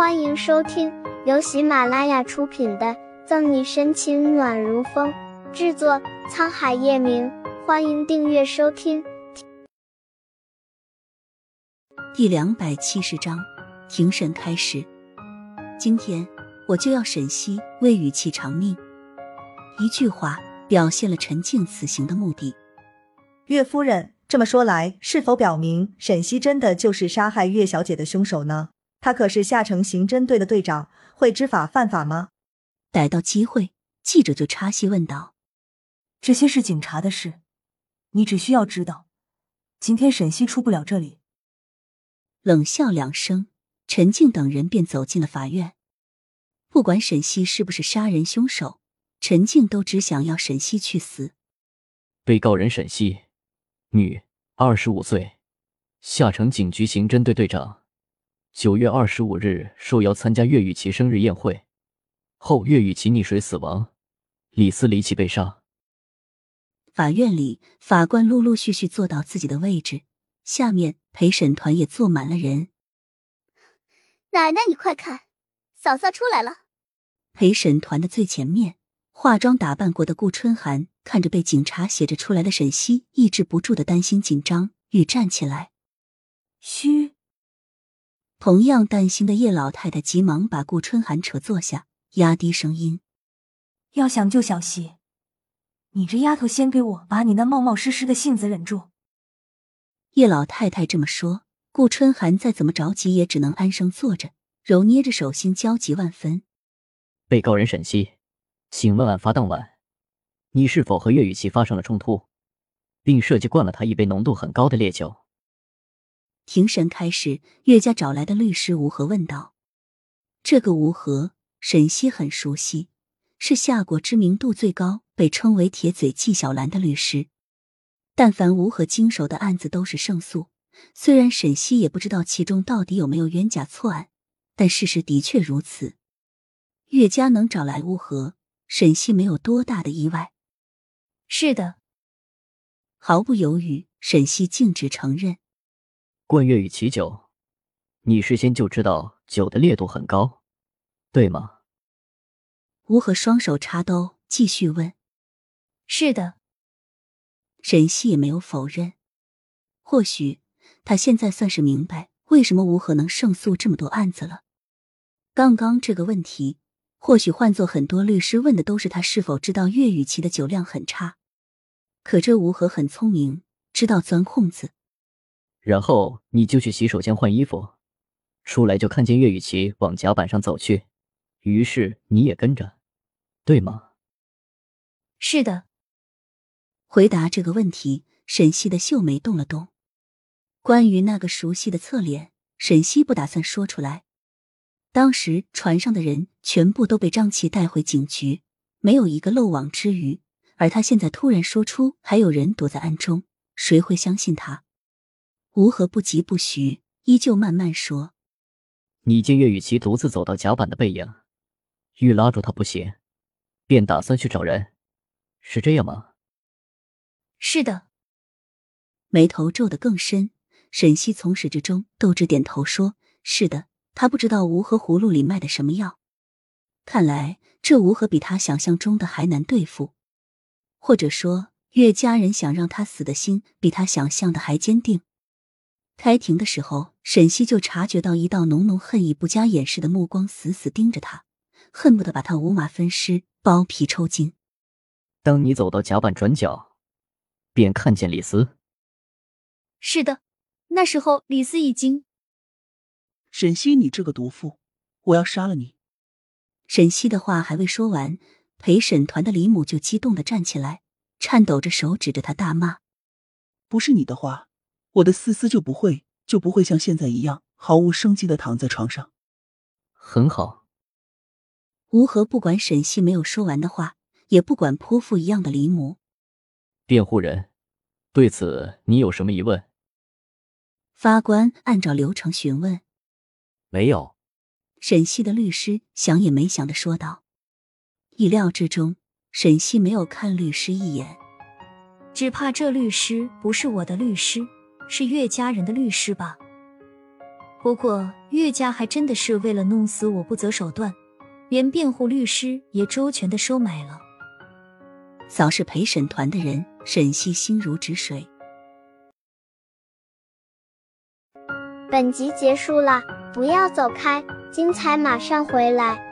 欢迎收听由喜马拉雅出品的《赠你深情暖如风》，制作沧海夜明。欢迎订阅收听。第两百七十章，庭审开始。今天我就要沈西为雨琪偿命。一句话表现了陈静此行的目的。岳夫人这么说来，是否表明沈西真的就是杀害岳小姐的凶手呢？他可是下城刑侦队的队长，会知法犯法吗？逮到机会，记者就插戏问道：“这些是警察的事，你只需要知道，今天沈西出不了这里。”冷笑两声，陈静等人便走进了法院。不管沈西是不是杀人凶手，陈静都只想要沈西去死。被告人沈西，女，二十五岁，下城警局刑侦队队长。九月二十五日，受邀参加岳雨琪生日宴会，后岳雨琪溺水死亡，李斯离奇被杀。法院里，法官陆陆续续坐到自己的位置，下面陪审团也坐满了人。奶奶，你快看，嫂嫂出来了。陪审团的最前面，化妆打扮过的顾春寒看着被警察携着出来的沈西，抑制不住的担心紧张，欲站起来。嘘。同样担心的叶老太太急忙把顾春寒扯坐下，压低声音：“要想救小溪，你这丫头先给我把你那冒冒失失的性子忍住。”叶老太太这么说，顾春寒再怎么着急也只能安生坐着，揉捏着手心，焦急万分。被告人沈西，请问案发当晚，你是否和岳雨琪发生了冲突，并设计灌了她一杯浓度很高的烈酒？庭审开始，岳家找来的律师吴和问道：“这个吴和，沈西很熟悉，是夏国知名度最高、被称为‘铁嘴纪晓岚’的律师。但凡吴和经手的案子都是胜诉。虽然沈西也不知道其中到底有没有冤假错案，但事实的确如此。岳家能找来吴和，沈西没有多大的意外。是的，毫不犹豫，沈西径直承认。”灌岳雨琪酒，你事先就知道酒的烈度很高，对吗？吴和双手插兜，继续问：“是的。”沈西也没有否认。或许他现在算是明白为什么吴和能胜诉这么多案子了。刚刚这个问题，或许换做很多律师问的都是他是否知道岳雨琪的酒量很差。可这吴和很聪明，知道钻空子。然后你就去洗手间换衣服，出来就看见岳雨琪往甲板上走去，于是你也跟着，对吗？是的。回答这个问题，沈西的秀眉动了动。关于那个熟悉的侧脸，沈西不打算说出来。当时船上的人全部都被张琪带回警局，没有一个漏网之鱼。而他现在突然说出还有人躲在暗中，谁会相信他？吴和不疾不徐，依旧慢慢说：“你见岳雨琪独自走到甲板的背影，欲拉住她不行，便打算去找人，是这样吗？”“是的。”眉头皱得更深。沈西从始至终都只点头说：“是的。”他不知道吴和葫芦里卖的什么药，看来这吴和比他想象中的还难对付，或者说岳家人想让他死的心比他想象的还坚定。开庭的时候，沈西就察觉到一道浓浓恨意不加掩饰的目光死死盯着他，恨不得把他五马分尸、剥皮抽筋。当你走到甲板转角，便看见李斯。是的，那时候李斯已经……沈西，你这个毒妇，我要杀了你！沈西的话还未说完，陪审团的李母就激动的站起来，颤抖着手指着他大骂：“不是你的话！”我的思思就不会就不会像现在一样毫无生机的躺在床上。很好。吴和不管沈西没有说完的话，也不管泼妇一样的李母。辩护人，对此你有什么疑问？法官按照流程询问。没有。沈西的律师想也没想的说道。意料之中，沈西没有看律师一眼。只怕这律师不是我的律师。是岳家人的律师吧？不过岳家还真的是为了弄死我不择手段，连辩护律师也周全的收买了。扫视陪审团的人，沈西心如止水。本集结束了，不要走开，精彩马上回来。